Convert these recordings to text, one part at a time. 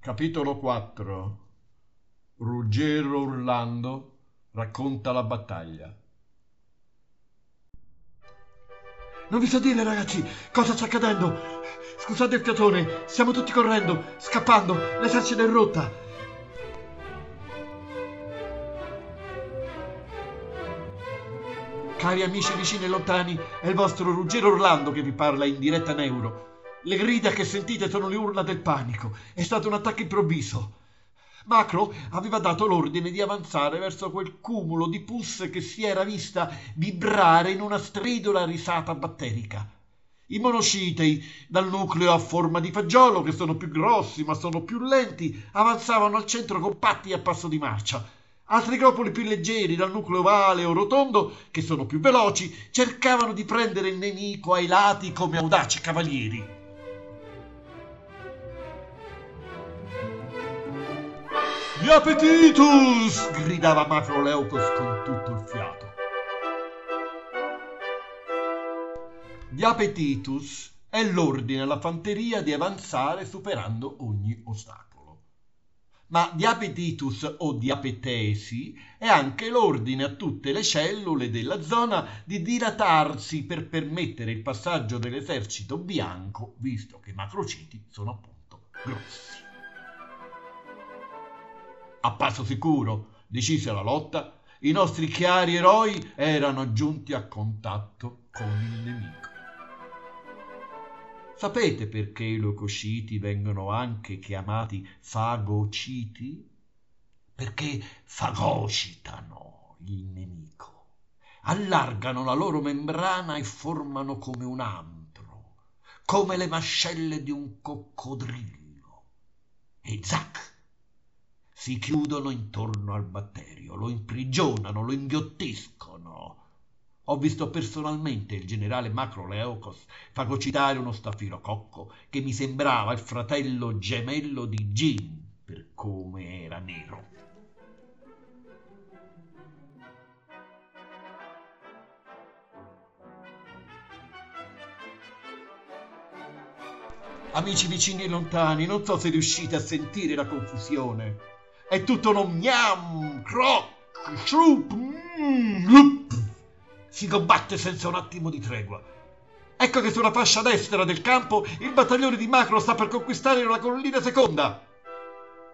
Capitolo 4 Ruggero Orlando racconta la battaglia. Non vi so dire, ragazzi, cosa sta accadendo. Scusate il fiatone, stiamo tutti correndo, scappando, l'esercito è in rotta. Cari amici vicini e lontani, è il vostro Ruggero Orlando che vi parla in diretta neuro. Le grida che sentite sono le urla del panico. È stato un attacco improvviso. Macro aveva dato l'ordine di avanzare verso quel cumulo di pus che si era vista vibrare in una stridula risata batterica. I monocitei, dal nucleo a forma di fagiolo, che sono più grossi ma sono più lenti, avanzavano al centro compatti a passo di marcia. Altri gropoli più leggeri, dal nucleo ovale o rotondo, che sono più veloci, cercavano di prendere il nemico ai lati come audaci cavalieri. Gli appetitus! gridava Macroleucos con tutto il fiato. Gli appetitus è l'ordine alla fanteria di avanzare superando ogni ostacolo. Ma diapetitus o diapetesi è anche l'ordine a tutte le cellule della zona di dilatarsi per permettere il passaggio dell'esercito bianco, visto che i macrociti sono appunto grossi. A passo sicuro, decise la lotta, i nostri chiari eroi erano giunti a contatto con il nemico. Sapete perché i leucociti vengono anche chiamati fagociti? Perché fagocitano il nemico, allargano la loro membrana e formano come un antro, come le mascelle di un coccodrillo. E zac! Si chiudono intorno al batterio, lo imprigionano, lo inghiottiscono. Ho visto personalmente il generale Macroleucos fagocitare uno stafilococco che mi sembrava il fratello gemello di Gin per come era nero. Amici vicini e lontani, non so se riuscite a sentire la confusione. È tutto uno miam, croc, shroop, mm, Si combatte senza un attimo di tregua. Ecco che sulla fascia destra del campo il battaglione di Macro sta per conquistare la collina seconda.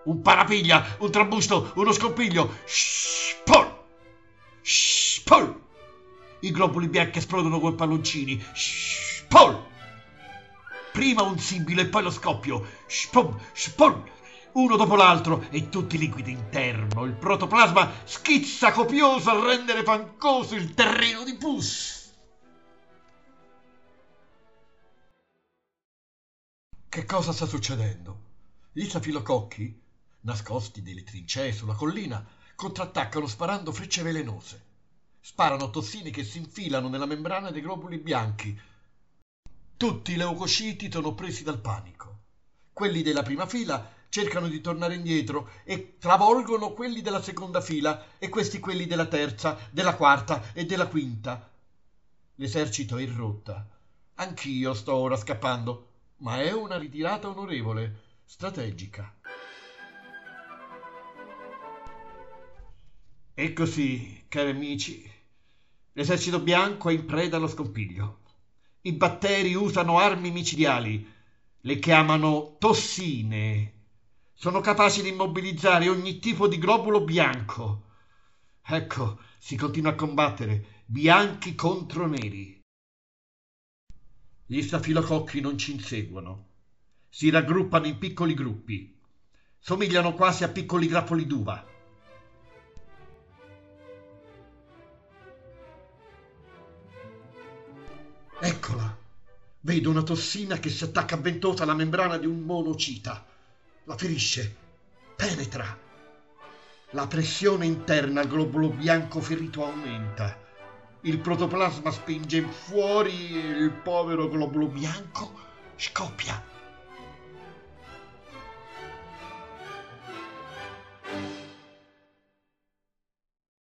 Un parapiglia, un trambusto, uno scompiglio. Spol! Spol! I globuli bianchi esplodono come palloncini. Spol! Prima un sibilo e poi lo scoppio. Spom! Spol! Uno dopo l'altro e tutti liquidi interno. Il protoplasma schizza copioso a rendere fancoso il terreno di pus. Che cosa sta succedendo? Gli stafilococchi, nascosti nelle trincee sulla collina, contrattaccano sparando frecce velenose. Sparano tossine che si infilano nella membrana dei globuli bianchi. Tutti i leucociti sono presi dal panico. Quelli della prima fila cercano di tornare indietro e travolgono quelli della seconda fila e questi quelli della terza, della quarta e della quinta. L'esercito è in rotta. Anch'io sto ora scappando, ma è una ritirata onorevole, strategica. E così, cari amici, l'esercito bianco è in preda allo scompiglio. I batteri usano armi micidiali, le chiamano tossine sono capaci di immobilizzare ogni tipo di globulo bianco. Ecco, si continua a combattere, bianchi contro neri. Gli stafilococchi non ci inseguono. Si raggruppano in piccoli gruppi. Somigliano quasi a piccoli grappoli d'uva. Eccola! Vedo una tossina che si attacca ventosa alla membrana di un monocita la ferisce, penetra. La pressione interna al globulo bianco ferito aumenta. Il protoplasma spinge fuori e il povero globulo bianco scoppia